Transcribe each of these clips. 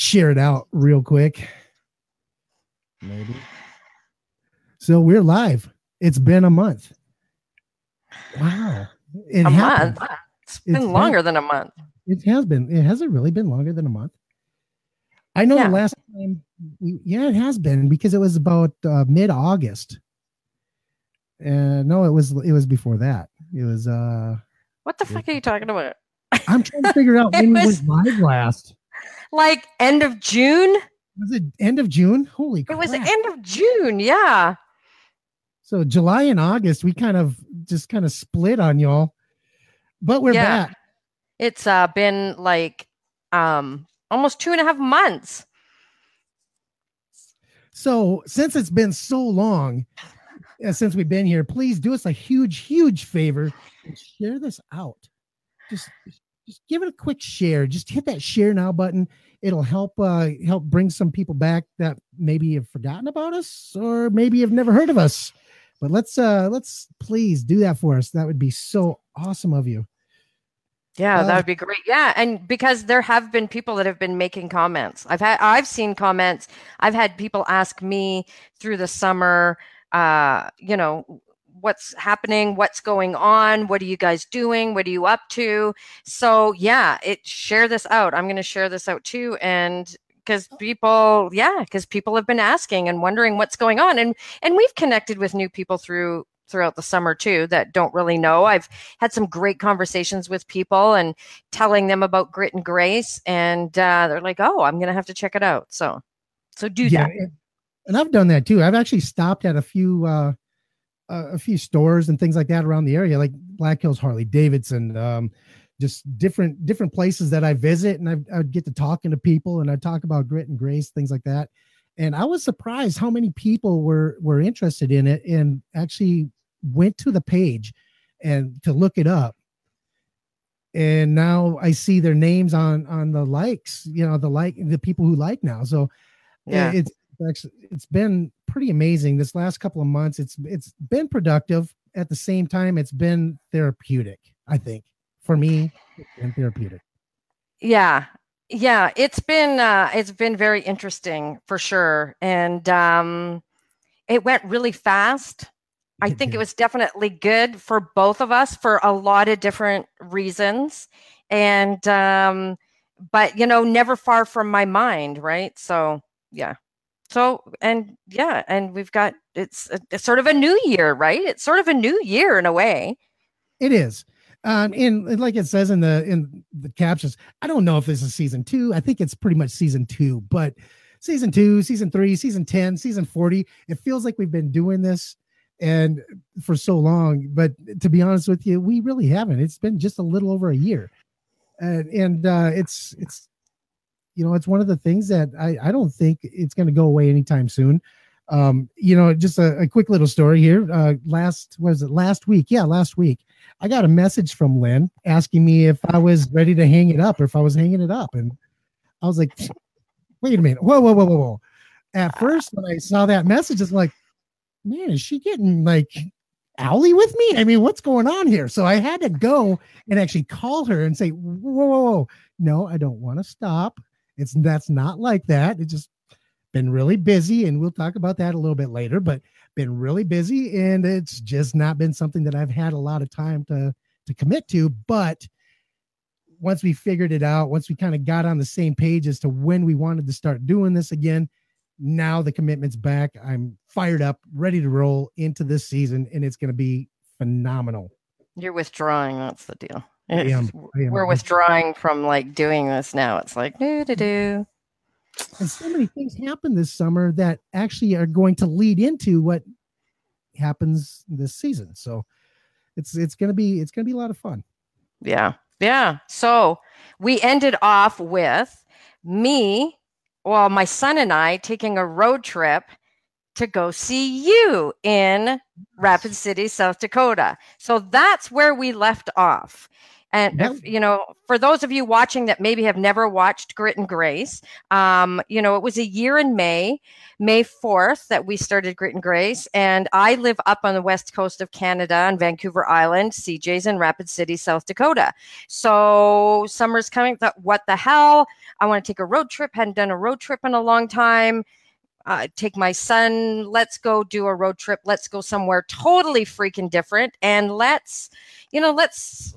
share it out real quick. Maybe. So we're live. It's been a month. Wow. It a happened. month. It's been it's longer been, than a month. It has been. It hasn't really been longer than a month. I know yeah. the last time, we, yeah, it has been because it was about uh, mid August. Uh, no, it was it was before that. It was. uh What the fuck are you talking about? I'm trying to figure out when was, we went live last. Like end of June. Was it end of June? Holy crap. It was end of June. Yeah. So July and August, we kind of just kind of split on y'all, but we're yeah. back. It's uh, been like um, almost two and a half months. So since it's been so long uh, since we've been here, please do us a huge, huge favor and share this out. Just, just give it a quick share. Just hit that share now button. It'll help uh, help bring some people back that maybe have forgotten about us or maybe have never heard of us. But let's uh let's please do that for us. That would be so awesome of you. Yeah, uh, that would be great. Yeah, and because there have been people that have been making comments. I've had I've seen comments. I've had people ask me through the summer uh, you know, what's happening, what's going on, what are you guys doing, what are you up to? So, yeah, it share this out. I'm going to share this out too and because people yeah because people have been asking and wondering what's going on and and we've connected with new people through throughout the summer too that don't really know. I've had some great conversations with people and telling them about grit and grace and uh, they're like oh i'm gonna have to check it out. So so do yeah, that. and i've done that too. I've actually stopped at a few uh a few stores and things like that around the area like black hills harley davidson um just different different places that I visit, and I, I get to talking to people, and I talk about grit and grace, things like that. And I was surprised how many people were were interested in it and actually went to the page and to look it up. And now I see their names on on the likes, you know, the like the people who like now. So yeah, it's actually it's been pretty amazing this last couple of months. It's it's been productive at the same time. It's been therapeutic, I think for me and therapeutic. Yeah. Yeah, it's been uh it's been very interesting for sure. And um it went really fast. I think it was definitely good for both of us for a lot of different reasons. And um but you know, never far from my mind, right? So, yeah. So, and yeah, and we've got it's, a, it's sort of a new year, right? It's sort of a new year in a way. It is. Um, and like it says in the in the captions, I don't know if this is season two. I think it's pretty much season two, but season two, season three, season 10, season 40, it feels like we've been doing this and for so long. But to be honest with you, we really haven't. It's been just a little over a year. And and uh it's it's you know, it's one of the things that I, I don't think it's gonna go away anytime soon. Um, you know, just a, a quick little story here. Uh last was it last week? Yeah, last week I got a message from Lynn asking me if I was ready to hang it up or if I was hanging it up. And I was like, wait a minute. Whoa, whoa, whoa, whoa, whoa. At first, when I saw that message, it's like, man, is she getting like Owly with me? I mean, what's going on here? So I had to go and actually call her and say, whoa, whoa, whoa. No, I don't want to stop. It's that's not like that. It's just been really busy, and we'll talk about that a little bit later. But been really busy and it's just not been something that I've had a lot of time to to commit to but once we figured it out once we kind of got on the same page as to when we wanted to start doing this again now the commitment's back I'm fired up ready to roll into this season and it's going to be phenomenal you're withdrawing that's the deal I am, I am. we're withdrawing from like doing this now it's like do do do and so many things happen this summer that actually are going to lead into what happens this season. So it's it's gonna be it's gonna be a lot of fun. Yeah. Yeah. So we ended off with me, well, my son and I taking a road trip to go see you in Rapid City, South Dakota. So that's where we left off. And if, you know, for those of you watching that maybe have never watched Grit and Grace, um, you know, it was a year in May, May 4th, that we started Grit and Grace. And I live up on the west coast of Canada on Vancouver Island, CJ's in Rapid City, South Dakota. So summer's coming. Thought, what the hell? I want to take a road trip. Hadn't done a road trip in a long time. Uh, take my son. Let's go do a road trip. Let's go somewhere totally freaking different. And let's, you know, let's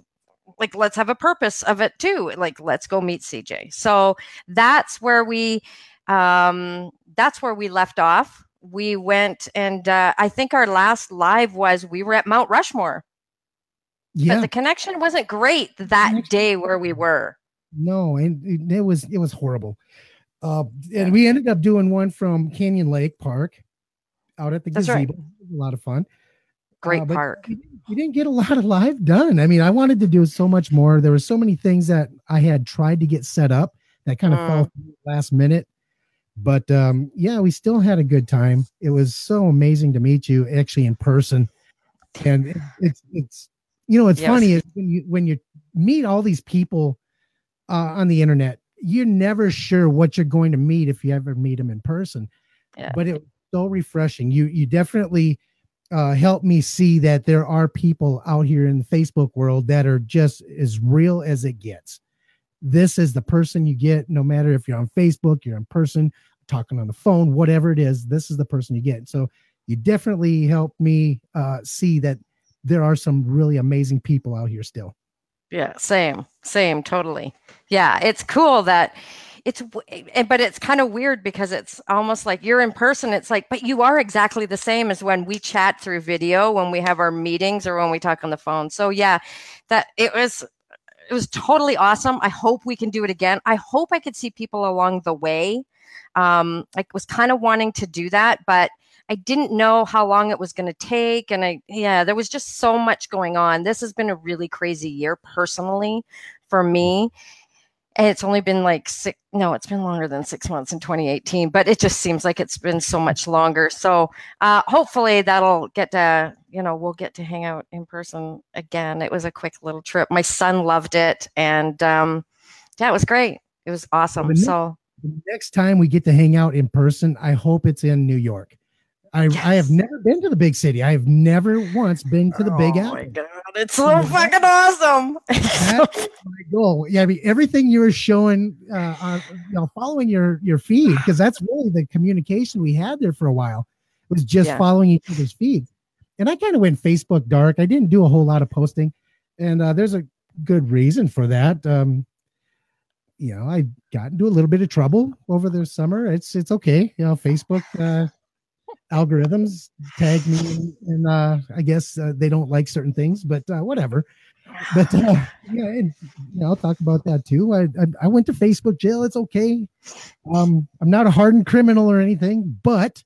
like let's have a purpose of it too like let's go meet cj so that's where we um that's where we left off. We went and uh, i think our last live was we were at mount rushmore. Yeah. but the connection wasn't great that day where we were. No and it was it was horrible. Uh and we ended up doing one from canyon lake park out at the gazebo. Right. a lot of fun. Great uh, park you didn't get a lot of live done. I mean, I wanted to do so much more. There were so many things that I had tried to get set up that kind of mm. fell last minute. But um, yeah, we still had a good time. It was so amazing to meet you actually in person. And it, it's it's you know, it's yes. funny is when you when you meet all these people uh, on the internet, you're never sure what you're going to meet if you ever meet them in person. Yeah. But it was so refreshing. You you definitely uh, helped me see that there are people out here in the Facebook world that are just as real as it gets. This is the person you get, no matter if you're on Facebook, you're in person, talking on the phone, whatever it is, this is the person you get. So you definitely helped me uh, see that there are some really amazing people out here still. Yeah, same, same, totally. Yeah, it's cool that it's but it's kind of weird because it's almost like you're in person it's like but you are exactly the same as when we chat through video when we have our meetings or when we talk on the phone so yeah that it was it was totally awesome i hope we can do it again i hope i could see people along the way um i was kind of wanting to do that but I didn't know how long it was going to take. And I, yeah, there was just so much going on. This has been a really crazy year personally for me and it's only been like six no it's been longer than six months in 2018 but it just seems like it's been so much longer. So uh, hopefully that'll get to you know we'll get to hang out in person again. It was a quick little trip. My son loved it and um, yeah it was great. It was awesome. So next time we get to hang out in person i hope it's in new york. I, yes. I have never been to the big city. I have never once been to the oh Big Apple. It's so fucking awesome! That's my goal. Yeah, I mean everything you were showing, uh, on, you know, following your your feed because that's really the communication we had there for a while was just yeah. following each other's feeds. And I kind of went Facebook dark. I didn't do a whole lot of posting, and uh, there's a good reason for that. Um, you know, I got into a little bit of trouble over the summer. It's it's okay. You know, Facebook. Uh, algorithms tag me and uh, I guess uh, they don't like certain things, but uh, whatever. But uh, yeah, and, I'll talk about that too. I, I, I went to Facebook jail. It's okay. Um, I'm not a hardened criminal or anything, but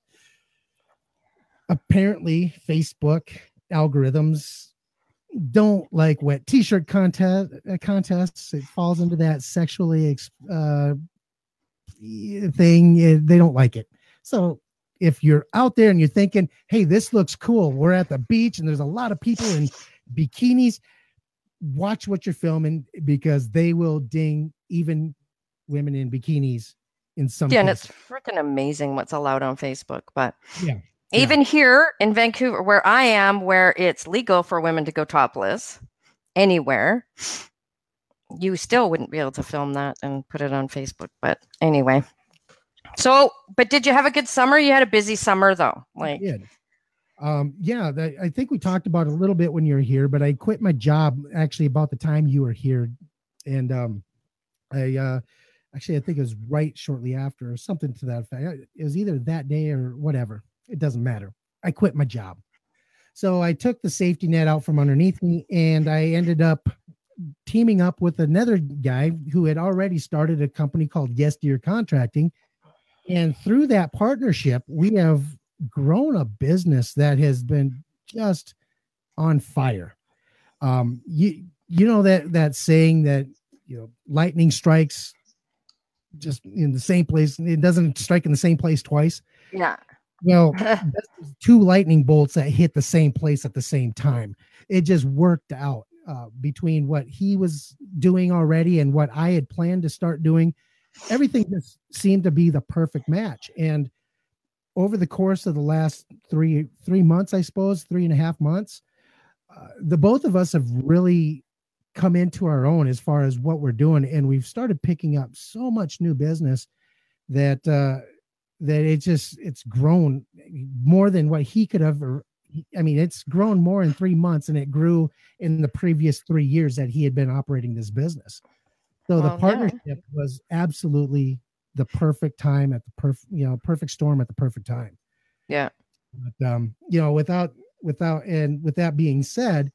apparently Facebook algorithms don't like wet t-shirt contest uh, contests. It falls into that sexually uh, thing. They don't like it. So if you're out there and you're thinking, hey, this looks cool, we're at the beach and there's a lot of people in bikinis, watch what you're filming because they will ding even women in bikinis in some yeah, and it's freaking amazing what's allowed on Facebook. But yeah. Even yeah. here in Vancouver, where I am, where it's legal for women to go topless anywhere, you still wouldn't be able to film that and put it on Facebook. But anyway, so, but did you have a good summer? You had a busy summer though. Like. Um, yeah, that, I think we talked about a little bit when you were here, but I quit my job actually about the time you were here, and um, I uh, actually I think it was right shortly after or something to that effect. It was either that day or whatever. It doesn't matter. I quit my job, so I took the safety net out from underneath me, and I ended up teaming up with another guy who had already started a company called Yes Deer Contracting and through that partnership, we have grown a business that has been just on fire. Um, you you know that that saying that you know lightning strikes just in the same place. It doesn't strike in the same place twice. Yeah. Well, two lightning bolts that hit the same place at the same time. It just worked out. uh, between what he was doing already and what I had planned to start doing. Everything just seemed to be the perfect match. And over the course of the last three three months, I suppose three and a half months, uh, the both of us have really come into our own as far as what we're doing, and we've started picking up so much new business that uh, that it just it's grown more than what he could have I mean, it's grown more in three months than it grew in the previous three years that he had been operating this business. So well, the partnership yeah. was absolutely the perfect time at the perfect, you know, perfect storm at the perfect time. Yeah. But, um, you know, without, without, and with that being said,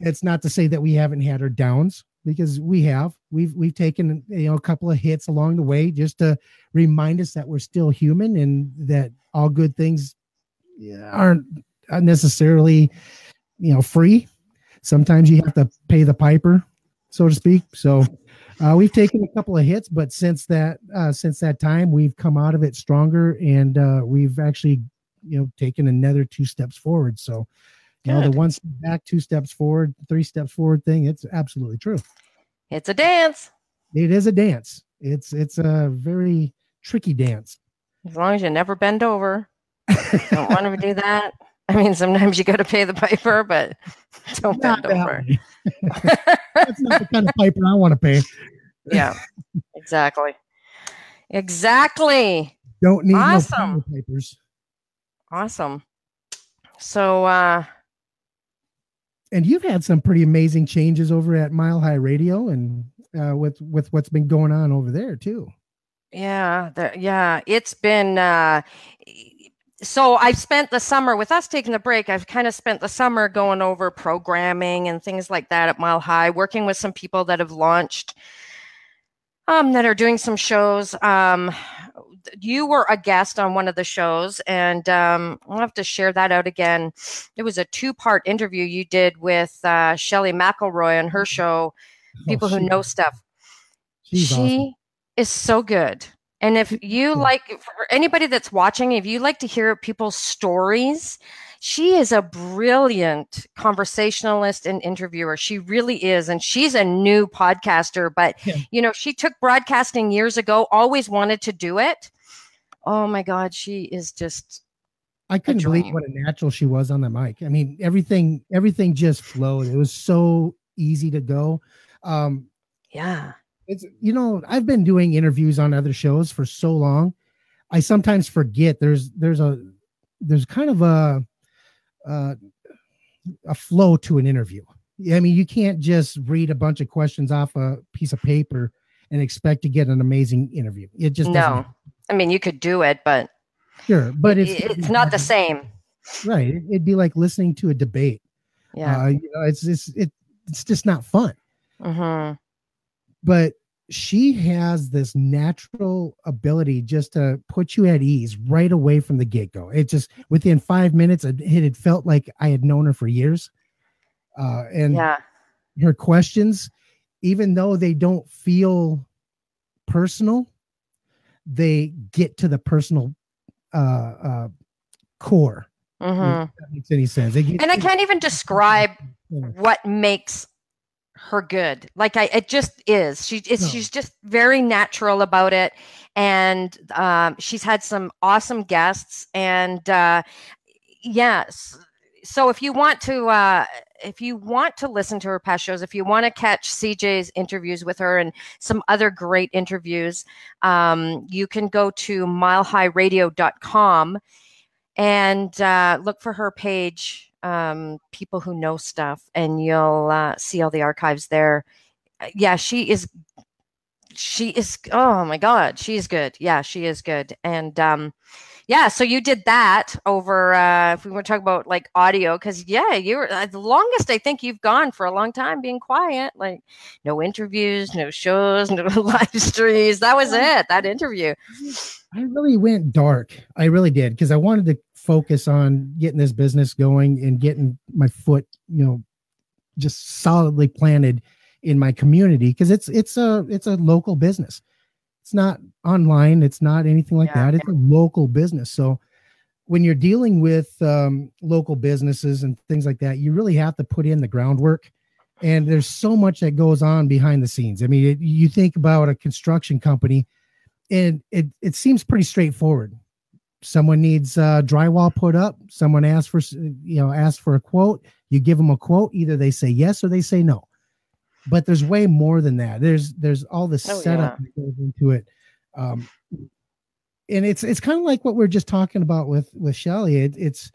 it's not to say that we haven't had our downs because we have, we've, we've taken, you know, a couple of hits along the way just to remind us that we're still human and that all good things aren't necessarily, you know, free. Sometimes you have to pay the piper, so to speak. So uh, we've taken a couple of hits, but since that uh, since that time, we've come out of it stronger, and uh, we've actually, you know, taken another two steps forward. So, you Good. know, the one step back, two steps forward, three steps forward thing, it's absolutely true. It's a dance. It is a dance. It's it's a very tricky dance. As long as you never bend over. Don't want to do that. I mean, sometimes you got to pay the piper, but don't not bend over. That's not the kind of piper I want to pay. yeah, exactly. Exactly. Don't need awesome. no papers. Awesome. So, uh, and you've had some pretty amazing changes over at Mile High Radio, and uh, with with what's been going on over there too. Yeah, the, yeah, it's been uh, so I've spent the summer with us taking the break. I've kind of spent the summer going over programming and things like that at Mile High, working with some people that have launched, um, that are doing some shows. Um, you were a guest on one of the shows, and um, I'll have to share that out again. It was a two-part interview you did with uh, Shelly McElroy on her show, oh, People oh, Who Know Stuff. She awesome. is so good. And if you like, for anybody that's watching, if you like to hear people's stories, she is a brilliant conversationalist and interviewer. She really is. And she's a new podcaster, but yeah. you know, she took broadcasting years ago, always wanted to do it. Oh my God, she is just I couldn't believe what a natural she was on the mic. I mean, everything, everything just flowed. It was so easy to go. Um, yeah it's you know I've been doing interviews on other shows for so long, I sometimes forget there's there's a there's kind of a uh, a flow to an interview. I mean, you can't just read a bunch of questions off a piece of paper and expect to get an amazing interview. It just no. I mean, you could do it, but sure, but it's it's not the same. Right. It'd be like listening to a debate. Yeah. Uh, you know, it's it's it, it's just not fun. Mm-hmm but she has this natural ability just to put you at ease right away from the get go. It just within five minutes, it, it felt like I had known her for years. Uh, and yeah. her questions, even though they don't feel personal, they get to the personal uh, uh, core. Mm-hmm. that makes any sense. Get, and I can't even describe what makes her good. Like I, it just is. She, it's, no. she's just very natural about it, and um, she's had some awesome guests. And uh, yes, so if you want to, uh, if you want to listen to her past shows, if you want to catch CJ's interviews with her and some other great interviews, um, you can go to milehighradio.com and uh, look for her page um, people who know stuff, and you'll uh, see all the archives there. Uh, yeah, she is. She is. Oh my God, she's good. Yeah, she is good. And um, yeah, so you did that over. Uh, if we want to talk about like audio, because yeah, you were uh, the longest I think you've gone for a long time being quiet. Like no interviews, no shows, no live streams. That was it. That interview. I really went dark. I really did because I wanted to focus on getting this business going and getting my foot, you know, just solidly planted in my community because it's it's a it's a local business. It's not online. It's not anything like yeah. that. It's a local business. So when you're dealing with um, local businesses and things like that, you really have to put in the groundwork and there's so much that goes on behind the scenes. I mean, it, you think about a construction company, and it it seems pretty straightforward. Someone needs uh, drywall put up. Someone asks for you know asks for a quote. You give them a quote. Either they say yes or they say no. But there's way more than that. There's there's all the oh, setup yeah. that goes into it. Um, and it's it's kind of like what we are just talking about with with Shelly. It, it's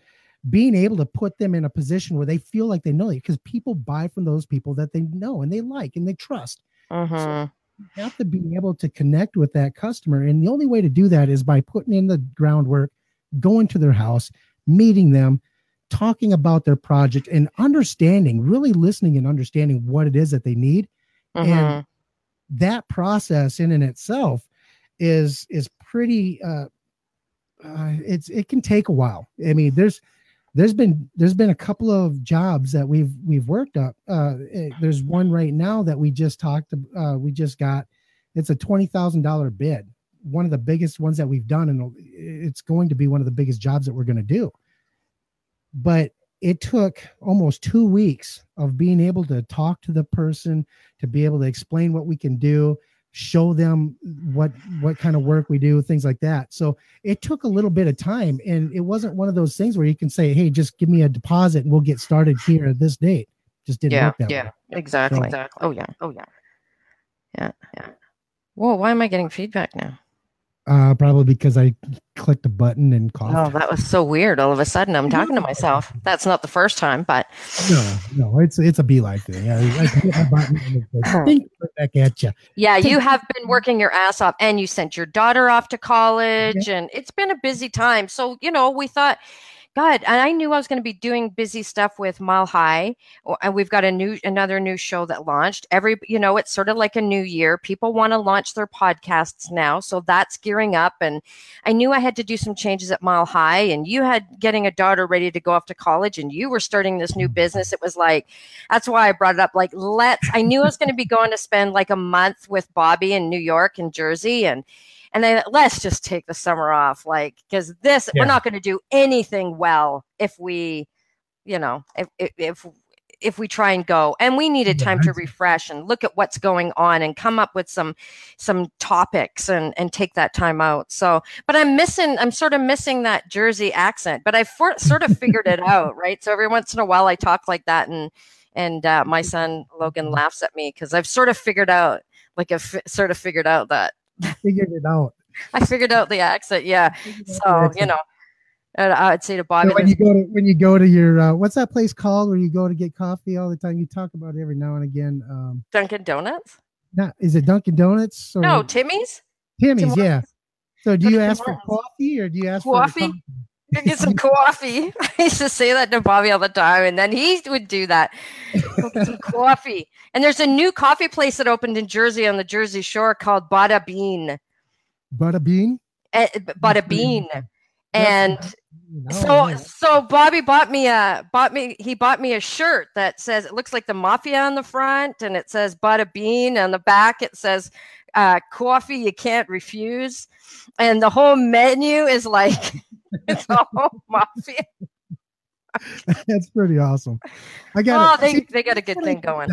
being able to put them in a position where they feel like they know you because people buy from those people that they know and they like and they trust. Uh-huh. So mm-hmm. You have to be able to connect with that customer. And the only way to do that is by putting in the groundwork, going to their house, meeting them, talking about their project and understanding, really listening and understanding what it is that they need. Uh-huh. And mm-hmm. that process in and itself is is pretty uh, uh it's it can take a while. I mean, there's there's been there's been a couple of jobs that we've we've worked up. Uh, eh, there's one right now that we just talked. Uh, we just got. It's a twenty thousand dollar bid. One of the biggest ones that we've done, and it's going to be one of the biggest jobs that we're going to do. But it took almost two weeks of being able to talk to the person, to be able to explain what we can do, show them what what kind of work we do things like that. So it took a little bit of time and it wasn't one of those things where you can say hey just give me a deposit and we'll get started here at this date. Just didn't yeah, work that yeah way. exactly. So, exactly. Oh yeah. Oh yeah. Yeah yeah. Whoa why am i getting feedback now uh, probably because I clicked a button and coughed. Oh, that was so weird. All of a sudden, I'm talking to myself. That's not the first time, but no, no, it's it's a BeLive thing. I, I hit a button back at you. Yeah, you have been working your ass off, and you sent your daughter off to college, yeah. and it's been a busy time. So you know, we thought God, and I knew I was going to be doing busy stuff with Mile High, and we've got a new another new show that launched. Every you know, it's sort of like a new year. People want to launch their podcasts now, so that's gearing up. And I knew I had to do some changes at Mile High, and you had getting a daughter ready to go off to college, and you were starting this new business. It was like that's why I brought it up. Like, let's. I knew I was going to be going to spend like a month with Bobby in New York and Jersey, and and then let's just take the summer off like because this yeah. we're not going to do anything well if we you know if, if if we try and go. And we needed time to refresh and look at what's going on and come up with some some topics and and take that time out. So but i'm missing i'm sort of missing that jersey accent but i for, sort of figured it out right? So every once in a while i talk like that and and uh, my son logan laughs at me because i've sort of figured out like i've f- sort of figured out that figured it out. I figured out the accent. Yeah. So you know, and I'd say to Bobby when you go to when you go to your uh, what's that place called where you go to get coffee all the time? You talk about it every now and again. Um, Dunkin' Donuts. Not is it Dunkin' Donuts? Or, no, Timmy's. Timmy's, yeah. So do you ask for coffee or do you ask coffee? for coffee? Get some coffee. I used to say that to Bobby all the time, and then he would do that. Get some coffee. And there's a new coffee place that opened in Jersey on the Jersey Shore called Bada Bean. Bada Bean. Uh, Bada Bean. And so so Bobby bought me a bought me he bought me a shirt that says it looks like the mafia on the front and it says Bada Bean on the back it says uh, coffee you can't refuse and the whole menu is like it's all mafia that's pretty awesome i got oh, they, they got a good thing going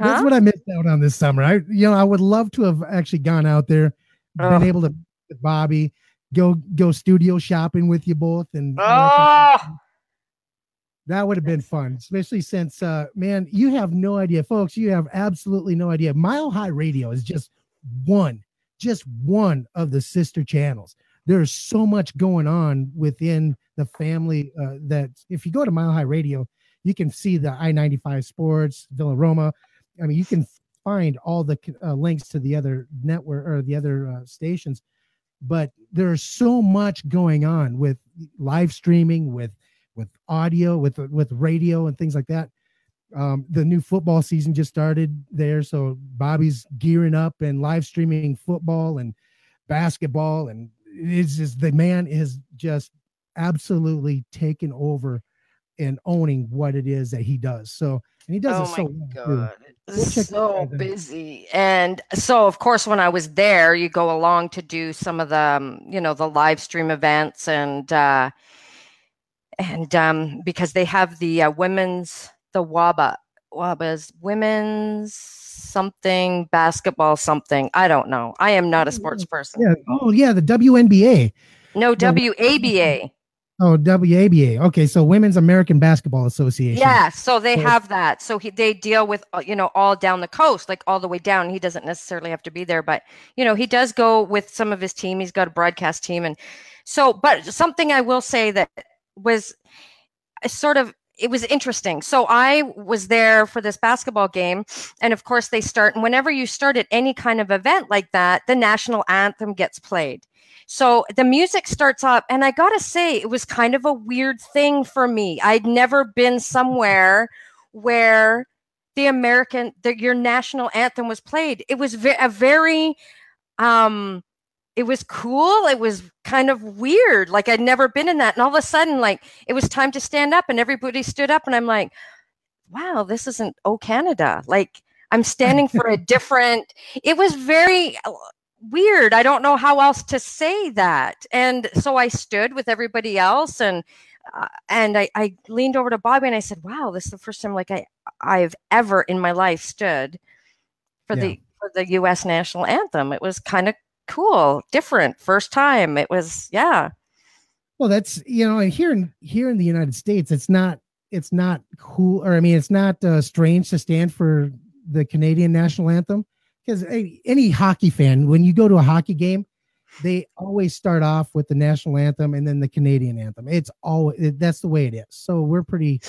Huh? That's what I missed out on this summer. I, you know, I would love to have actually gone out there, oh. been able to with Bobby, go go studio shopping with you both, and oh. that would have been fun. Especially since, uh, man, you have no idea, folks. You have absolutely no idea. Mile High Radio is just one, just one of the sister channels. There's so much going on within the family uh, that if you go to Mile High Radio, you can see the I 95 Sports, Villa Roma, I mean, you can find all the uh, links to the other network or the other uh, stations, but there's so much going on with live streaming, with with audio, with with radio and things like that. Um, the new football season just started there, so Bobby's gearing up and live streaming football and basketball, and it's just the man is just absolutely taken over and owning what it is that he does. So and he does oh it so well. So busy. And so of course when I was there, you go along to do some of the um, you know, the live stream events and uh and um because they have the uh, women's the WABA Waba's women's something basketball something. I don't know. I am not a sports person. Yeah. Oh yeah, the WNBA. No, WABA. Oh, WABA. Okay, so Women's American Basketball Association. Yeah, so they so, have that. So he, they deal with uh, you know all down the coast, like all the way down. He doesn't necessarily have to be there, but you know he does go with some of his team. He's got a broadcast team, and so. But something I will say that was sort of it was interesting. So I was there for this basketball game, and of course they start. And whenever you start at any kind of event like that, the national anthem gets played. So the music starts up, and I gotta say, it was kind of a weird thing for me. I'd never been somewhere where the American, the, your national anthem was played. It was ve- a very, um, it was cool. It was kind of weird. Like I'd never been in that. And all of a sudden, like it was time to stand up, and everybody stood up, and I'm like, wow, this isn't Oh Canada. Like I'm standing for a different. It was very weird. I don't know how else to say that. And so I stood with everybody else and uh, and I, I leaned over to Bobby and I said, "Wow, this is the first time like I I've ever in my life stood for yeah. the for the U.S. national anthem. It was kind of cool, different, first time. It was yeah. Well, that's you know, here in here in the United States, it's not it's not cool, or I mean, it's not uh, strange to stand for the Canadian national anthem because any hockey fan, when you go to a hockey game, they always start off with the national anthem and then the Canadian anthem. It's always it, that's the way it is. So we're pretty,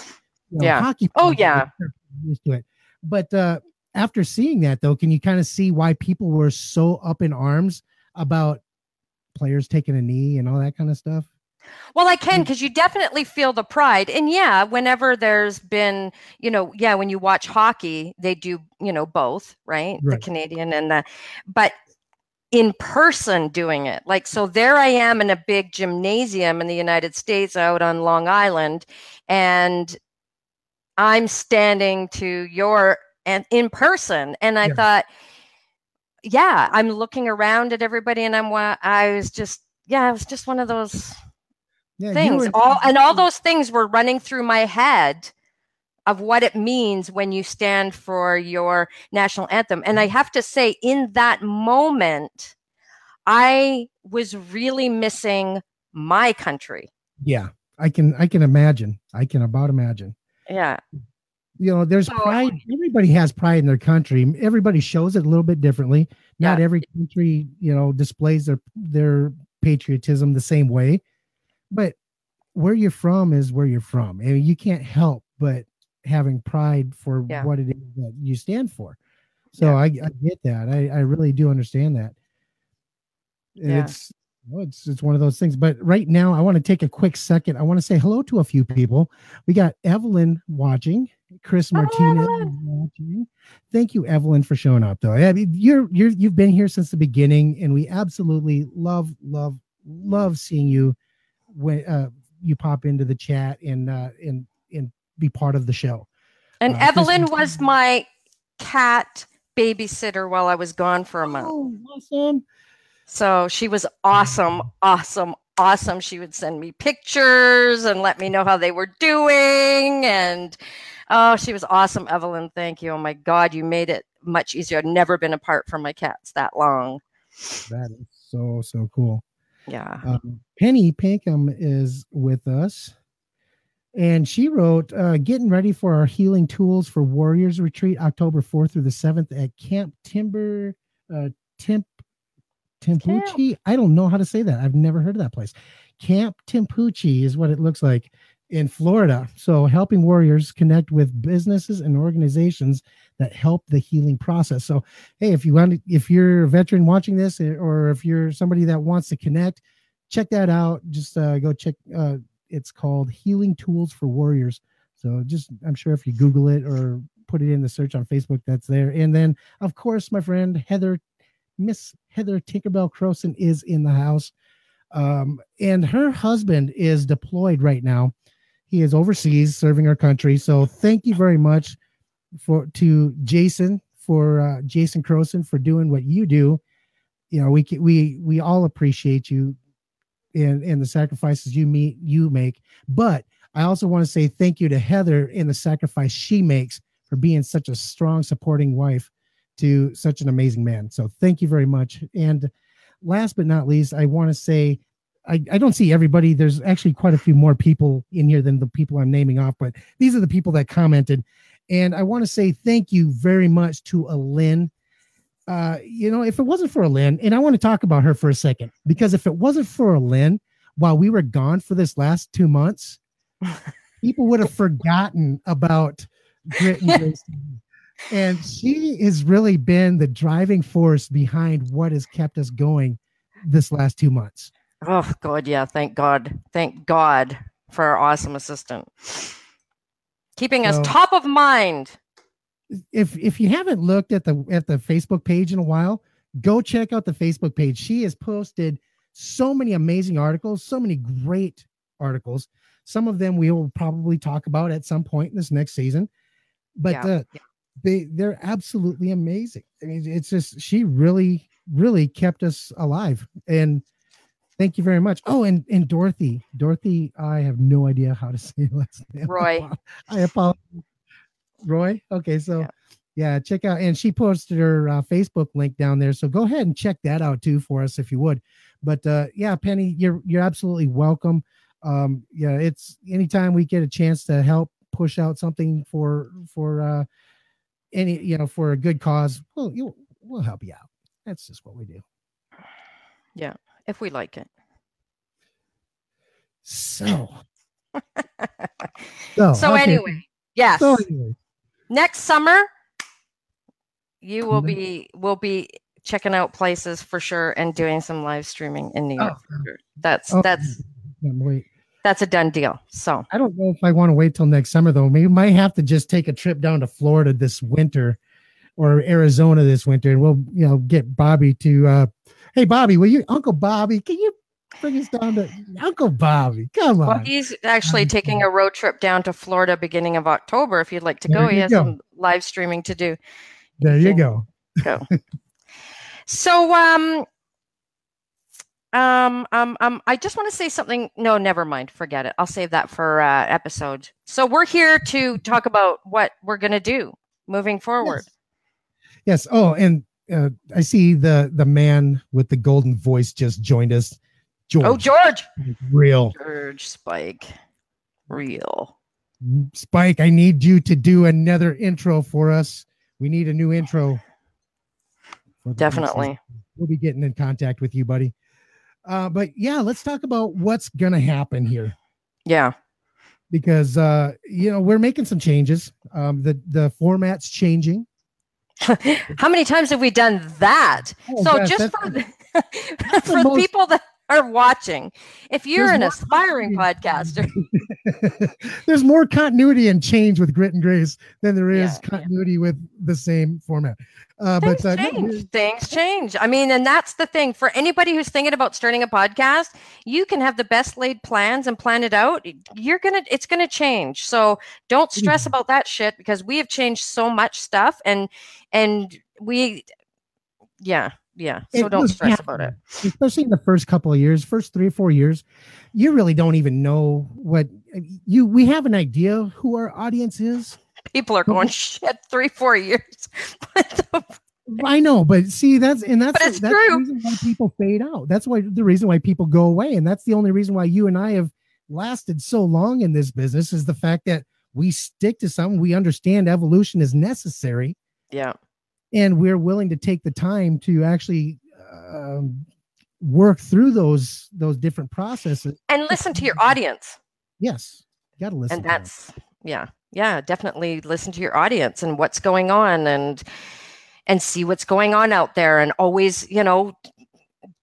you know, yeah. Hockey. Oh yeah. Used to it, but uh, after seeing that though, can you kind of see why people were so up in arms about players taking a knee and all that kind of stuff? Well, I can because you definitely feel the pride. And yeah, whenever there's been, you know, yeah, when you watch hockey, they do, you know, both, right? right. The Canadian and the, but in person doing it. Like, so there I am in a big gymnasium in the United States out on Long Island, and I'm standing to your and in person. And I yeah. thought, yeah, I'm looking around at everybody and I'm, I was just, yeah, it was just one of those yeah, things. Were, all and all those things were running through my head of what it means when you stand for your national anthem. And I mm-hmm. have to say, in that moment, I was really missing my country. Yeah, I can I can imagine. I can about imagine. Yeah. You know, there's so, pride. Everybody has pride in their country. Everybody shows it a little bit differently. Not yeah. every country, you know, displays their their patriotism the same way but where you're from is where you're from. I mean, you can't help but having pride for yeah. what it is that you stand for. So yeah. I, I, get that. I, I really do understand that. It's well, it's it's one of those things. But right now, I want to take a quick second. I want to say hello to a few people. We got Evelyn watching, Chris Martinez watching. Thank you, Evelyn, for showing up. Though I mean, you're you're you've been here since the beginning, and we absolutely love love love seeing you when uh, you pop into the chat and uh, and and be part of the show. And uh, Evelyn was my cat babysitter while I was gone for a month. Oh, awesome! So she was awesome, awesome, awesome. She would send me pictures and let me know how they were doing. And oh, she was awesome, Evelyn. Thank you. Oh my God, you made it much easier. I've never been apart from my cats that long. That is so so cool. Yeah. Um, Penny Pinkham is with us. And she wrote, uh, getting ready for our healing tools for warriors retreat October 4th through the 7th at Camp Timber, uh, Timp, Timpucci. I don't know how to say that. I've never heard of that place. Camp Timpucci is what it looks like in Florida. So, helping warriors connect with businesses and organizations that help the healing process. So, hey, if you want, if you're a veteran watching this, eh, or if you're somebody that wants to connect, check that out. Just uh, go check. Uh, it's called Healing Tools for Warriors. So, just I'm sure if you Google it or put it in the search on Facebook, that's there. And then, of course, my friend Heather, Miss Heather Tinkerbell Croson is in the house. Um, and her husband is deployed right now he is overseas serving our country. So thank you very much for to Jason for uh, Jason Croson for doing what you do. You know, we we we all appreciate you and and the sacrifices you meet you make. But I also want to say thank you to Heather and the sacrifice she makes for being such a strong supporting wife to such an amazing man. So thank you very much. And last but not least, I want to say I, I don't see everybody. There's actually quite a few more people in here than the people I'm naming off, but these are the people that commented. And I want to say thank you very much to Alin. Uh, you know, if it wasn't for Alin, and I want to talk about her for a second, because if it wasn't for Alin, while we were gone for this last two months, people would have forgotten about Grit and Grace. and she has really been the driving force behind what has kept us going this last two months. Oh God, yeah. Thank God. Thank God for our awesome assistant. Keeping us top of mind. If if you haven't looked at the at the Facebook page in a while, go check out the Facebook page. She has posted so many amazing articles, so many great articles. Some of them we will probably talk about at some point in this next season. But yeah. Uh, they they're absolutely amazing. I mean, it's just she really really kept us alive and Thank you very much. Oh, and and Dorothy, Dorothy, I have no idea how to say last name. Roy. I apologize. Roy. Okay, so yeah. yeah, check out and she posted her uh, Facebook link down there. So go ahead and check that out too for us if you would. But uh, yeah, Penny, you're you're absolutely welcome. Um, yeah, it's anytime we get a chance to help push out something for for uh, any you know for a good cause, well, you we'll help you out. That's just what we do. Yeah if we like it. So, so, so okay. anyway, yes. So anyway. Next summer, you will be will be checking out places for sure and doing some live streaming in New York. Oh. That's oh, that's wait. That's a done deal. So I don't know if I want to wait till next summer though. Maybe might have to just take a trip down to Florida this winter or Arizona this winter, and we'll you know get Bobby to uh, Hey, Bobby, will you, Uncle Bobby, can you bring us down to Uncle Bobby? Come on. Well, he's actually taking a road trip down to Florida beginning of October. If you'd like to there go, he has go. some live streaming to do. There you, you go. Go. so, um, um, um, um, I just want to say something. No, never mind. Forget it. I'll save that for uh, episode. So we're here to talk about what we're going to do moving forward. Yes. yes. Oh, and uh, I see the the man with the golden voice just joined us. George. Oh, George. Real. George Spike. Real. Spike, I need you to do another intro for us. We need a new intro. Definitely. We'll be getting in contact with you, buddy. Uh, but yeah, let's talk about what's gonna happen here. Yeah. Because uh, you know, we're making some changes. Um, the the format's changing. How many times have we done that? Oh, so just for for the people that are watching, if you're There's an aspiring podcaster, There's more continuity and change with Grit and Grace than there is yeah, continuity yeah. with the same format. Uh, things but uh, change. things change. I mean, and that's the thing for anybody who's thinking about starting a podcast. You can have the best laid plans and plan it out. You're gonna, it's gonna change. So don't stress about that shit because we have changed so much stuff, and and we, yeah, yeah. So it don't stress about it. Especially in the first couple of years, first three or four years, you really don't even know what you. We have an idea who our audience is people are going shit three four years i know but see that's and that's, that's true. the reason why people fade out that's why the reason why people go away and that's the only reason why you and i have lasted so long in this business is the fact that we stick to something we understand evolution is necessary yeah and we're willing to take the time to actually um, work through those those different processes. And listen to your audience. Yes you gotta listen and that's yeah yeah definitely listen to your audience and what's going on and and see what's going on out there and always you know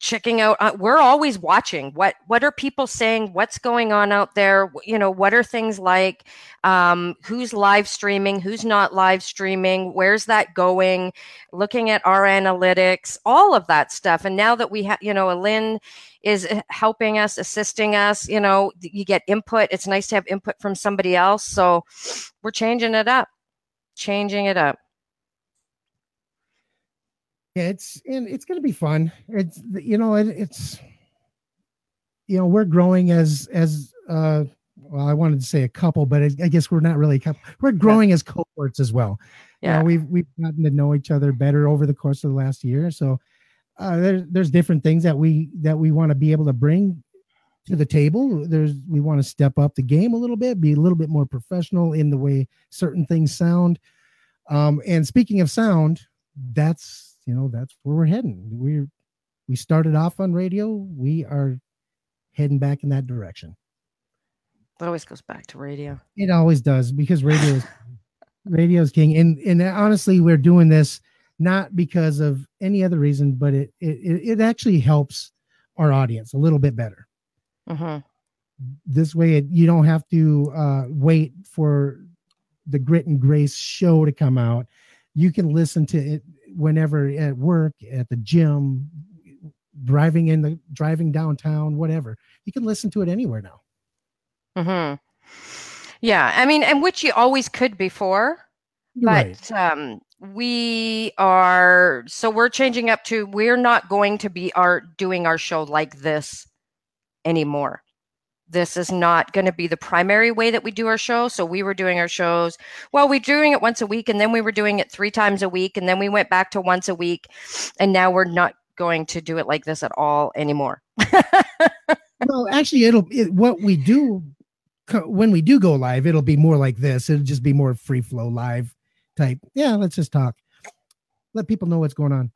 checking out uh, we're always watching what what are people saying what's going on out there you know what are things like um, who's live streaming who's not live streaming where's that going looking at our analytics all of that stuff. And now that we have you know Lynn is uh, helping us assisting us you know you get input it's nice to have input from somebody else. So we're changing it up changing it up it's and it's going to be fun. It's you know it, it's you know we're growing as as uh well, I wanted to say a couple, but I, I guess we're not really a couple. We're growing yeah. as cohorts as well. Yeah, you know, we've we've gotten to know each other better over the course of the last year. So uh, there's there's different things that we that we want to be able to bring to the table. There's we want to step up the game a little bit, be a little bit more professional in the way certain things sound. Um, and speaking of sound, that's you know that's where we're heading. We're we started off on radio. We are heading back in that direction. It always goes back to radio. It always does because radio is radio is king. And and honestly, we're doing this not because of any other reason, but it it, it actually helps our audience a little bit better. Mm-hmm. This way, it, you don't have to uh, wait for the Grit and Grace show to come out. You can listen to it whenever at work, at the gym, driving in the driving downtown, whatever. You can listen to it anywhere now. Hmm. Yeah, I mean, and which you always could before, but right. um, we are so we're changing up to we're not going to be our doing our show like this anymore. This is not going to be the primary way that we do our show. So we were doing our shows. Well, we are doing it once a week, and then we were doing it three times a week, and then we went back to once a week, and now we're not going to do it like this at all anymore. well, actually, it'll it, what we do when we do go live, it'll be more like this. It'll just be more free flow live type. Yeah, let's just talk. Let people know what's going on.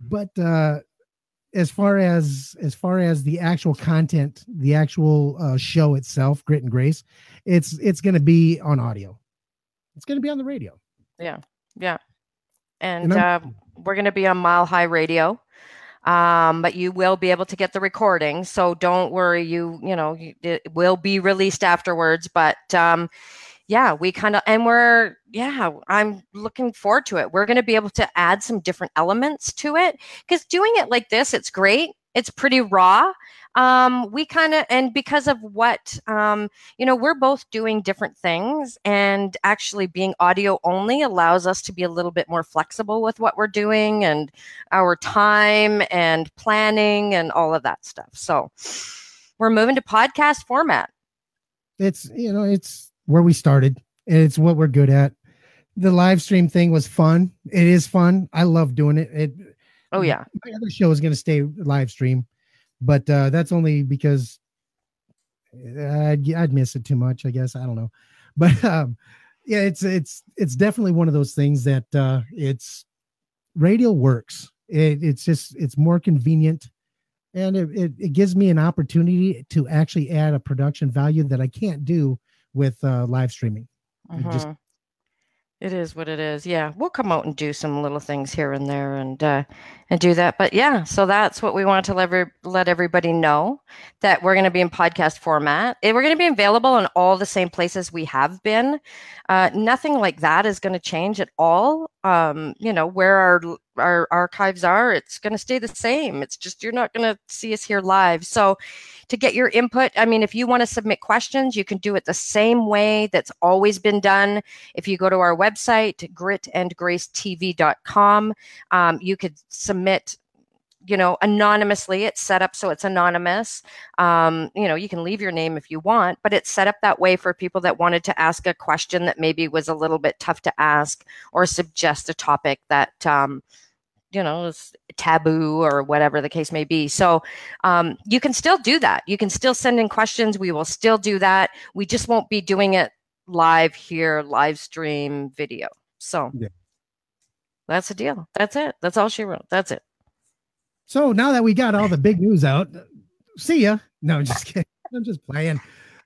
But uh as far as as far as the actual content, the actual uh, show itself, Grit and Grace, it's it's going to be on audio. It's going to be on the radio. Yeah, yeah, and, and uh, we're going to be on Mile High Radio um, but you will be able to get the recording. So don't worry, you you know it will be released afterwards. But um, yeah, we kind of and we're yeah, I'm looking forward to it. We're going to be able to add some different elements to it because doing it like this, it's great. It's pretty raw, um, we kind of and because of what um, you know we're both doing different things and actually being audio only allows us to be a little bit more flexible with what we're doing and our time and planning and all of that stuff so we're moving to podcast format it's you know it's where we started and it's what we're good at. The live stream thing was fun. It is fun. I love doing it. It oh yeah. my other show is going to stay live stream but uh, that's only because I'd, I'd miss it too much. I guess. I don't know, but um, yeah, it's it's it's definitely one of those things that uh, it's radio works. It, it's just it's more convenient, and it, it, it gives me an opportunity to actually add a production value that I can't do with uh, live streaming. Uh-huh. Just it is what it is. Yeah, we'll come out and do some little things here and there, and uh, and do that. But yeah, so that's what we want to let, let everybody know that we're going to be in podcast format. We're going to be available in all the same places we have been. Uh, nothing like that is going to change at all. Um, you know where our our archives are, it's going to stay the same. It's just you're not going to see us here live. So to get your input. I mean, if you want to submit questions, you can do it the same way that's always been done. If you go to our website, gritandgracetv.com, um, you could submit you know anonymously it's set up so it's anonymous um, you know you can leave your name if you want but it's set up that way for people that wanted to ask a question that maybe was a little bit tough to ask or suggest a topic that um, you know it's taboo or whatever the case may be. So um, you can still do that. You can still send in questions. We will still do that. We just won't be doing it live here live stream video. So yeah. that's the deal. That's it. That's all she wrote. That's it. So now that we got all the big news out see ya. No I'm just kidding. I'm just playing.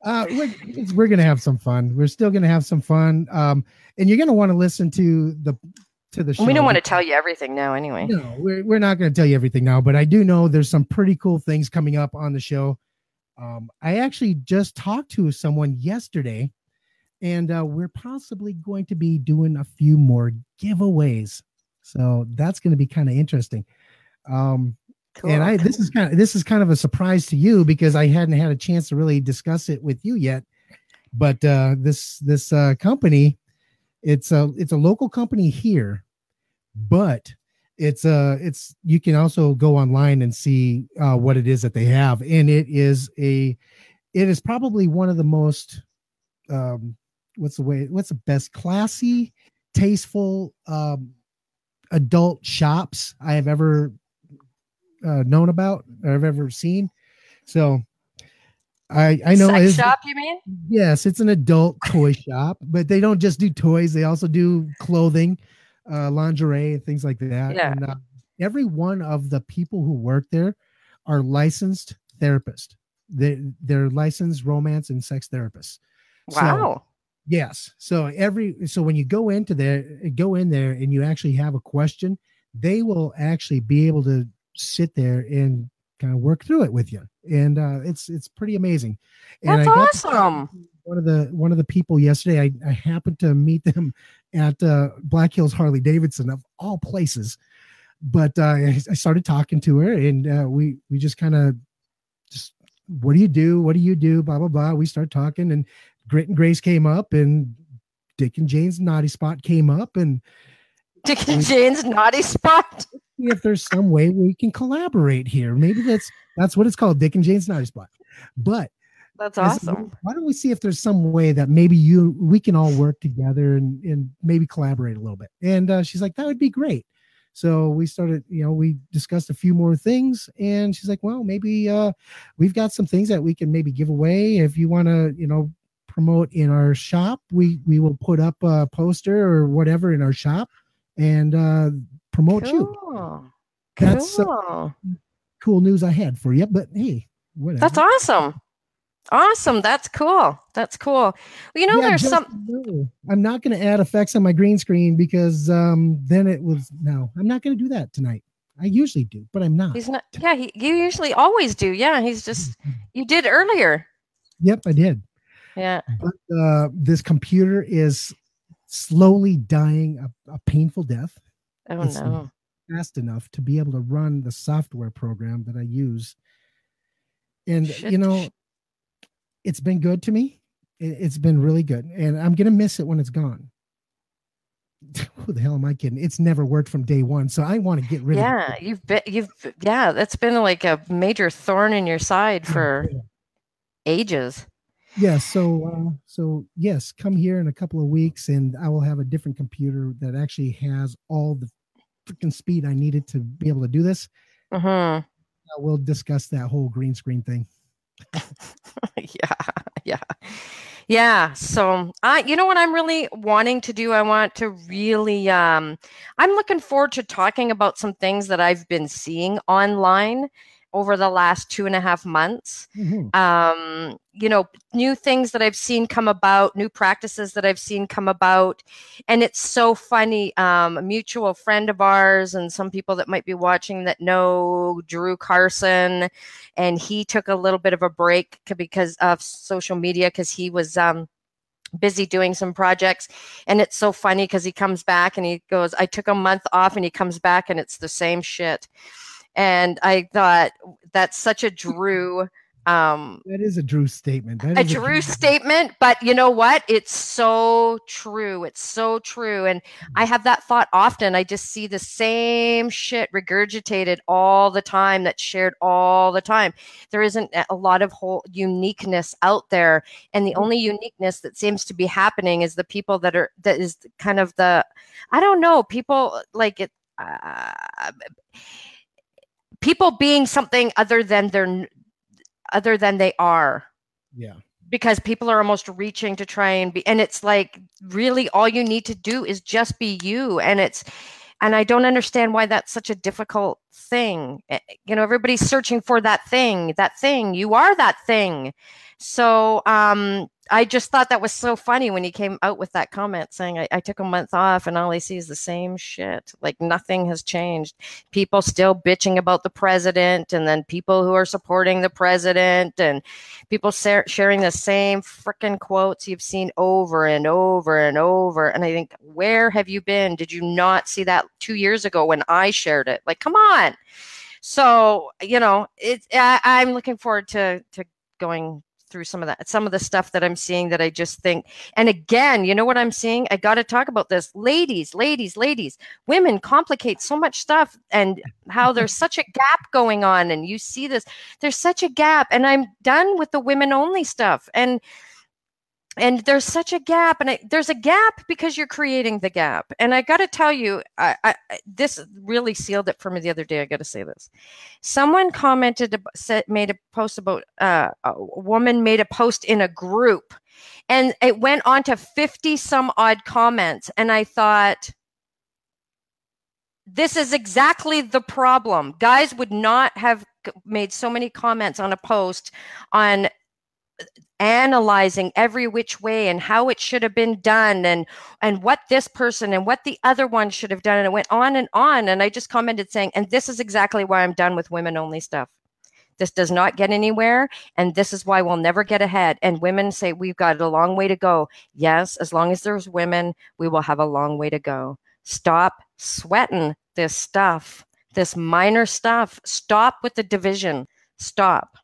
Uh, we're, we're gonna have some fun. We're still gonna have some fun. Um, and you're gonna want to listen to the to the show. We don't want to tell you everything now, anyway. No, we're, we're not going to tell you everything now, but I do know there's some pretty cool things coming up on the show. Um, I actually just talked to someone yesterday, and uh, we're possibly going to be doing a few more giveaways. So that's going to be kind of interesting. Um, cool. And I this is kind of this is kind of a surprise to you because I hadn't had a chance to really discuss it with you yet. But uh, this this uh, company it's a it's a local company here, but it's uh it's you can also go online and see uh, what it is that they have, and it is a it is probably one of the most um, what's the way what's the best classy tasteful um, adult shops i have ever uh, known about or i've ever seen. So i i know Sex shop you mean? Yes it's an adult toy shop but they don't just do toys they also do clothing uh lingerie and things like that. Yeah. and uh, every one of the people who work there are licensed therapists. They they're licensed romance and sex therapists. So, wow. Yes. So every so when you go into there, go in there and you actually have a question, they will actually be able to sit there and kind of work through it with you. And uh it's it's pretty amazing. And that's I got to- awesome one of the one of the people yesterday, I, I happened to meet them at uh Black Hills Harley Davidson of all places. But uh I I started talking to her and uh we we just kind of just what do you do? What do you do? Blah blah blah. We start talking and Grit and Grace came up and Dick and Jane's naughty spot came up and dick and jane's naughty spot if there's some way we can collaborate here. Maybe that's that's what it's called, Dick and Jane's naughty spot. But that's awesome why don't we see if there's some way that maybe you we can all work together and and maybe collaborate a little bit? And uh, she's like, that would be great. So we started, you know, we discussed a few more things, and she's like, well, maybe uh, we've got some things that we can maybe give away if you want to, you know, promote in our shop. We we will put up a poster or whatever in our shop and uh, promote you. cool That's uh, cool. cool news I had for you. But hey, whatever. That's awesome. Awesome. That's cool. That's cool. Well, you know, Yeah, there's some. no. I'm not going to add effects on my green screen because um, then it was no. I'm not going to do that tonight. I usually do, but I'm not. He's not. Yeah, he, you usually always do. Yeah, he's just. You did earlier. Yep, I did. Yeah. But uh, this computer is slowly dying a, a painful death Oh It's- no. fast enough to be able to run the software program that I use. And you know, it's been good to me. It, it's been really good, and I'm gonna miss it when it's gone. Who the hell am I kidding? It's never worked from day one, so I want to get rid of Yeah, you've been. You've. Yeah, that's been like a major thorn in your side oh, for ages. Yeah, so uh, so yes, come here in a couple of weeks, and I will have a different computer that actually has all the freaking speed I needed to be able to do this. hmm Uh, we'll discuss that whole green screen thing. yeah, yeah, yeah. So I, you know what I'm really wanting to do? I want to really, um, I'm looking forward to talking about some things that I've been seeing online over the last two and a half months. Mhm. Um, you know, new things that I've seen come about, new practices that I've seen come about, and it's so funny. Um, a mutual friend of ours, and some people that might be watching that know Drew Carson and he took a little bit of a break because of social media because he was um, busy doing some projects and it's so funny because he comes back and he goes i took a month off and he comes back and it's the same shit and i thought that's such a drew um That is a Drew statement. That a is true statement, but you know what? It's so true. It's so true. And I have that thought often. I just see the same shit regurgitated all the time, that's shared all the time. There isn't a- a lot of whole uniqueness out there. And the only uniqueness that seems to be happening is the people that are, that is kind of the, I don't know, people like it. Uh, people being something other than their other than they are. Yeah. because people are almost reaching to try and be and it's like really all you need to do is just be you. And it's and i don't understand why that's such a difficult thing. Eh, you know everybody's searching for that thing that thing. You are that thing so um i just thought that was so funny when he came out with that comment saying I, I took a month off and all he sees is the same shit like nothing has changed people still bitching about the president and then people who are supporting the president and people sa- sharing the same freaking quotes you've seen over and over and over. And I think, where have you been? Did you not see that two years ago when I shared it? Like, come on. So, you know, it's, I, I'm looking forward to, to going through some of that some of the stuff that i'm seeing that i just think and again you know what i'm seeing? I got to talk about this. Ladies ladies ladies women complicate so much stuff and how there's such a gap going on and you see this there's such a gap and i'm done with the women only stuff. And and there's such a gap and I, there's a gap because you're creating the gap. And i got to tell you I, I, this really sealed it for me the other day i got to say this. Someone commented said, made a post about uh, a woman made a post in a group and it went on to 50 some odd comments and i thought this is exactly the problem. Guys would not have made so many comments on a post on analyzing every which way and how it should have been done and and what this person and what the other one should have done. And it went on and on. And i just commented saying and this is exactly why i'm done with women only stuff. This does not get anywhere. And this is why we'll never get ahead. And women say we've got a long way to go. Yes as long as there's women we will have a long way to go. Stop sweating this stuff this minor stuff. Stop with the division. Stop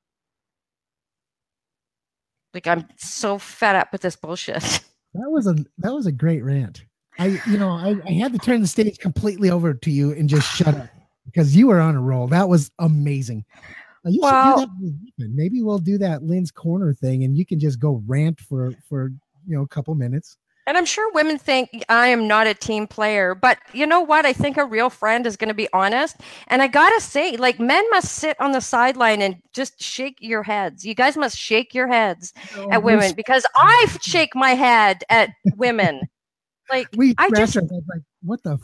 like I'm so fed up with this bullshit. That was a that was a great rant. I you know I, I had to turn the stage completely over to you and just shut up because you were on a roll. That was amazing. Uh, you well, do that. Maybe we'll do that Lynn's corner thing, and you can just go rant for for you know a couple minutes. And I'm sure women think I am not a team player, but you know what? I think a real friend is going to be honest. And I got to say, like, men must sit on the sideline and just shake your heads. You guys must shake your heads oh, at women because I shake my head at women. Like, we I just, like, what the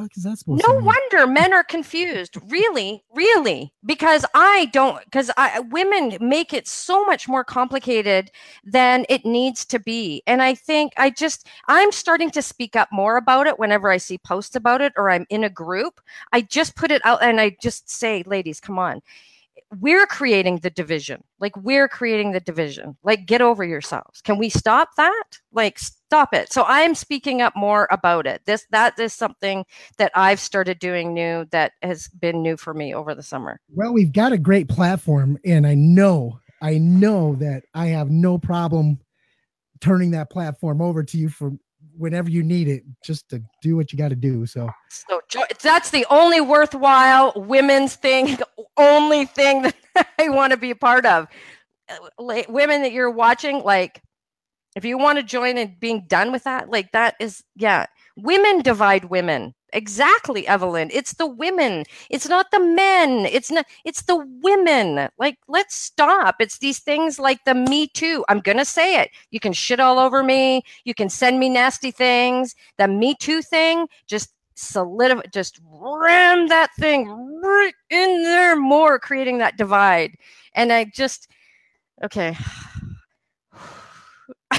fuck is that supposed no wonder men are confused. Really, really, because I don't. Because I women make it so much more complicated than it needs to be, and I think I just I'm starting to speak up more about it whenever I see posts about it or I'm in a group. I just put it out and I just say, ladies, come on we're creating the division. Like we're creating the division. Like get over yourselves. Can we stop that? Like stop it. So I'm speaking up more about it. This that is something that I've started doing new that has been new for me over the summer. Well, we've got a great platform and I know I know that I have no problem turning that platform over to you for whenever you need it, just to do what you got to do. So, so that's the only worthwhile women's thing, only thing that I want to be a part of. Women that you're watching, like, if you want to join and being done with that, like, that is, yeah, women divide women. Exactly, Evelyn. It's the women. It's not the men. It's not it's the women. Like let's stop. It's these things like the me too. I'm going to say it. You can shit all over me. You can send me nasty things. The me too thing just solidify just ram that thing right in there more creating that divide. And I just okay.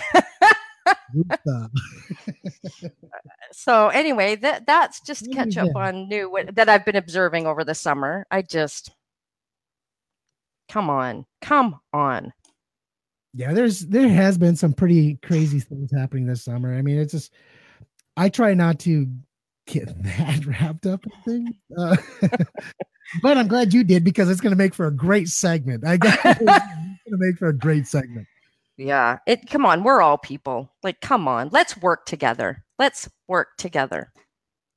so anyway, that that's just catch up on new that I've been observing over the summer. I just come on, come on. Yeah, there's there has been some pretty crazy things happening this summer. I mean, it's just I try not to get that wrapped up in things. Uh, but I'm glad you did because it's going to make for a great segment. I got going to make for a great segment. Yeah. It come on, we're all people. Like come on, let's work together. Let's work together.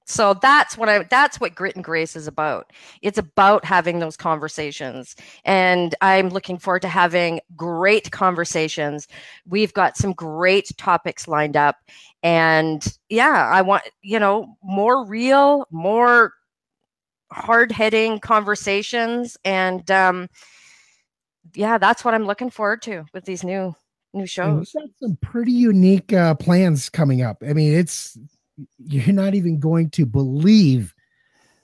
So that's what I that's what grit and grace is about. It's about having those conversations. And I'm looking forward to having great conversations. We've got some great topics lined up and yeah, I want, you know, more real, more hard-hitting conversations and um yeah, that's what I'm looking forward to with these new new shows. got some pretty unique uh, plans coming up. I mean, it's you're not even going to believe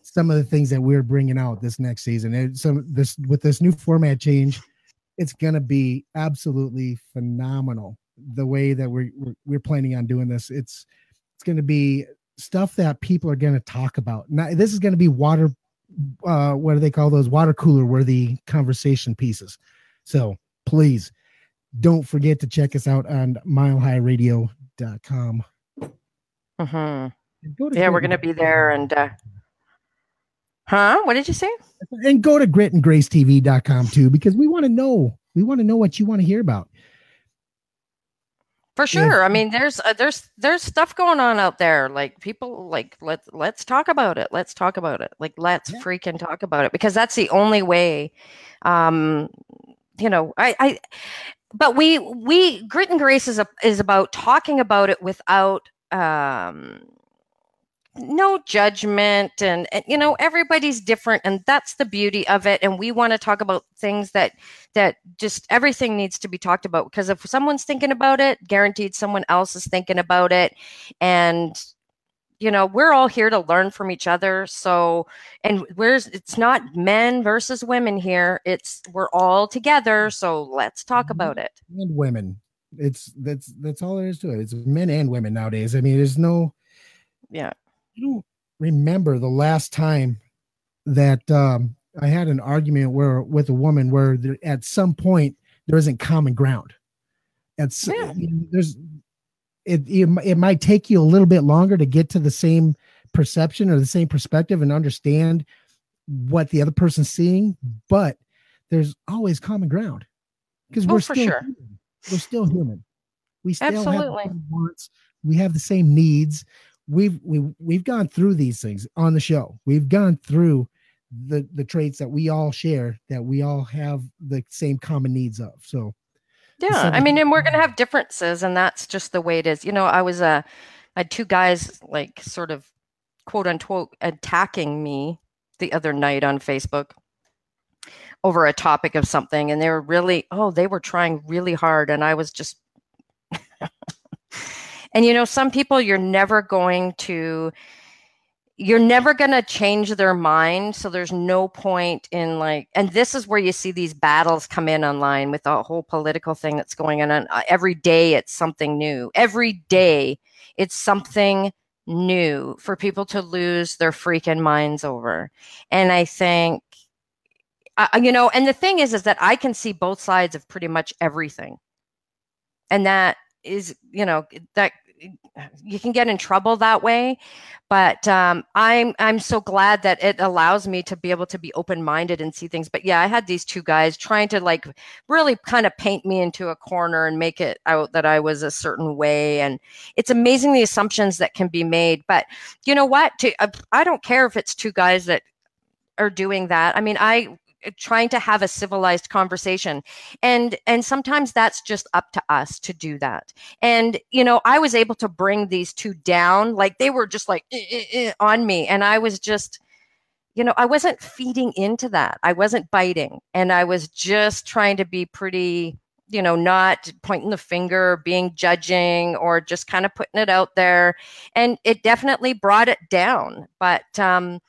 some of the things that we're bringing out this next season. And some this with this new format change, it's going to be absolutely phenomenal. The way that we're, we're we're planning on doing this, it's it's going to be stuff that people are going to talk about. Now, this is going to be water. Uh, what do they call those water cooler worthy conversation pieces? So please don't forget to check us out on milehighradio.com. Mm-hmm. Yeah, we're going to be there. And, uh, huh? What did you say? And go to gritandgracetv.com too, because we want to know, we want to know what you want to hear about. for sure. If, I mean, there's uh, there's there's stuff going on out there. Like people like let's let's talk about it. Let's talk about it. Like let's yeah. freaking talk about it because that's the only way. Um, you know, I I. But we we grit and grace is a, is about talking about it without um no judgment and, and, you know everybody's different and that's the beauty of it and we want to talk about things that that just everything needs to be talked about because if someone's thinking about it guaranteed someone else is thinking about it and you know we're all here to learn from each other so and where's it's not men versus women here it's we're all together so let's talk mm-hmm. about it and women it's that's that's all there is to it it's men and women nowadays i mean there's no yeah I don't remember the last time that um, I had an argument where with a woman where there, at some point there isn't common ground. At yeah. there's it, it it might take you a little bit longer to get to the same perception or the same perspective and understand what the other person's seeing, but there's always common ground because oh, we're still sure. human. We're still human. We still Absolutely. have wants. We have the same needs we've we we've gone through these things on the show. We've gone through the the traits that we all share that we all have the same common needs of. So yeah, I mean, and we're gonna have differences, and that's just the way it is. You know, I was uh, I had two guys like sort of quote unquote attacking me the other night on Facebook over a topic of something, and they were really oh they were trying really hard, and I was just And you know, some people you're never going to you're never going to change their mind so there's no point in like and this is where you see these battles come in online with the whole political thing that's going on uh, every day it's something new. Every day it's something new for people to lose their freaking minds over. And i think uh, you know and the thing is is that i can see both sides of pretty much everything. And that is you know that you can get in trouble that way but um, i'm i'm so glad that it allows me to be able to be open-minded and see things. But yeah i had these two guys trying to like really kind of paint me into a corner and make it out that i was a certain way. And it's amazing the assumptions that can be made. But you know what? To, uh, i don't care if it's two guys that are doing that. I mean i trying to have a civilized conversation. And and sometimes that's just up to us to do that. And you know i was able to bring these two down like they were just like eh, eh, eh, on me. And i was just you know i wasn't feeding into that. I wasn't biting. And i was just trying to be pretty you know not pointing the finger being judging or just kind of putting it out there. And it definitely brought it down. But um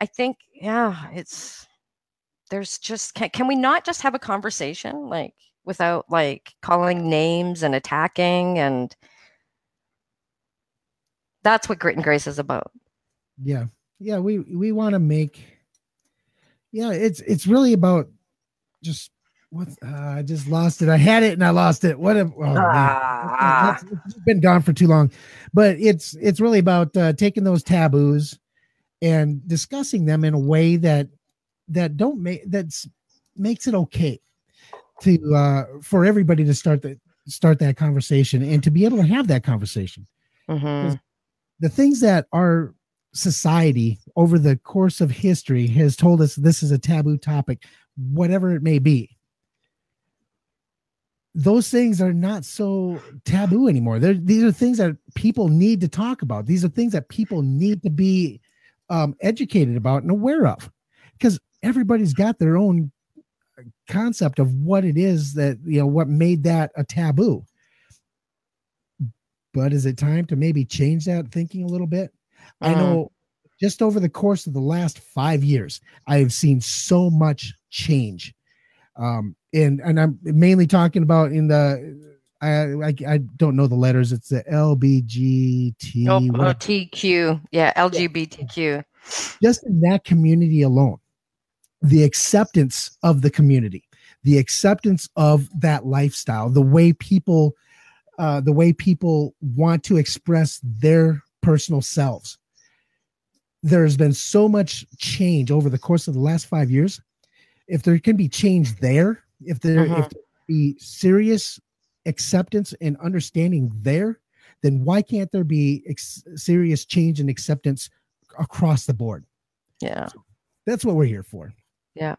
i think yeah it's there's just can, can we not just have a conversation like without like calling names and attacking and that's what grit and grace is about. Yeah. Yeah we we want to make yeah it's it's really about just what uh, i just lost it. I had it and i lost it. What a, oh, ah. been gone for too long. But it's it's really about uh, taking those taboos and discussing them in a way that that don't make that's makes it okay to uh for everybody to start that start that conversation and to be able to have that conversation. Mm-hmm. the things that our society over the course of history has told us this is a taboo topic whatever it may be those things are not so taboo anymore. They're, these are things that people need to talk about. These are things that people need to be um, educated about and aware of. Because everybody's got their own concept of what it is that you know what made that a taboo but is it time to maybe change that thinking a little bit uh-huh. i know just over the course of the last five years i have seen so much change um and and i'm mainly talking about in the I, I, I don't know the letters. It's the LBGT. Oh, oh TQ. Yeah, LGBTQ. Just in that community alone, the acceptance of the community, the acceptance of that lifestyle, the way people, uh, the way people want to express their personal selves. There's been so much change over the course of the last five years. If there can be change there, if there, uh-huh. if there be serious acceptance and understanding there, then why can't there be ex- serious change and acceptance across the board? Yeah. So that's what we're here for. Yeah.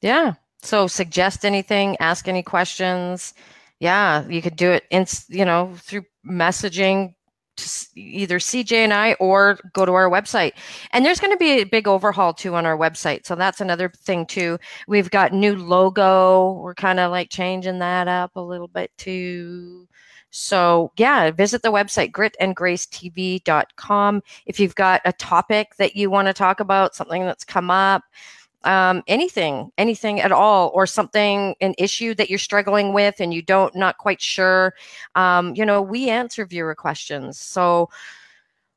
Yeah. So suggest anything, ask any questions. Yeah, you could do it in, you know, through messaging to either CJ and I or go to our website. And there's going to be a big overhaul too on our website. So that's another thing too. We've got new logo. We're kind of like changing that up a little bit too. So yeah, visit the website gritandgracetv.com if you've got a topic that you want to talk about, something that's come up um, anything, anything at all, or something, an issue that you're struggling with and you don't, not quite sure, um, you know, we answer viewer questions. So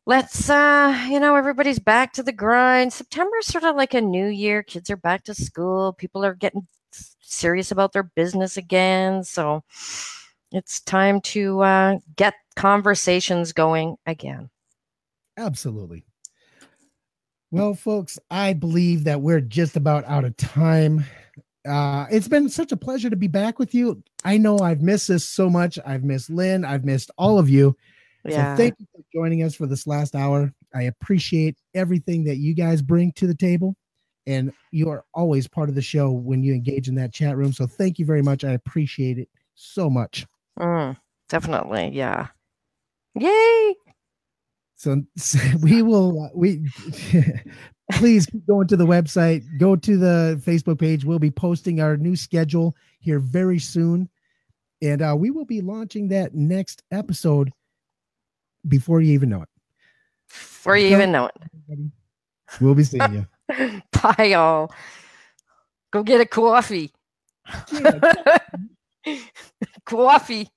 let's, uh, you know, everybody's back to the grind. September is sort of like a new year. Kids are back to school. People are getting serious about their business again. So it's time to uh, get conversations going again. Absolutely. Well, folks, I believe that we're just about out of time. Uh, it's been such a pleasure to be back with you. I know I've missed this so much. I've missed Lynn. I've missed all of you. Yeah. So thank you for joining us for this last hour. I appreciate everything that you guys bring to the table. And you are always part of the show when you engage in that chat room. So thank you very much. I appreciate it so much. Mm, definitely. Yeah. Yay. So, so we will uh, we please go into the website, go to the Facebook page. We'll be posting our new schedule here very soon. And uh, we will be launching that next episode before you even know it. Before you so, even know it. We'll be seeing you. Bye, y'all. Go get a coffee. coffee.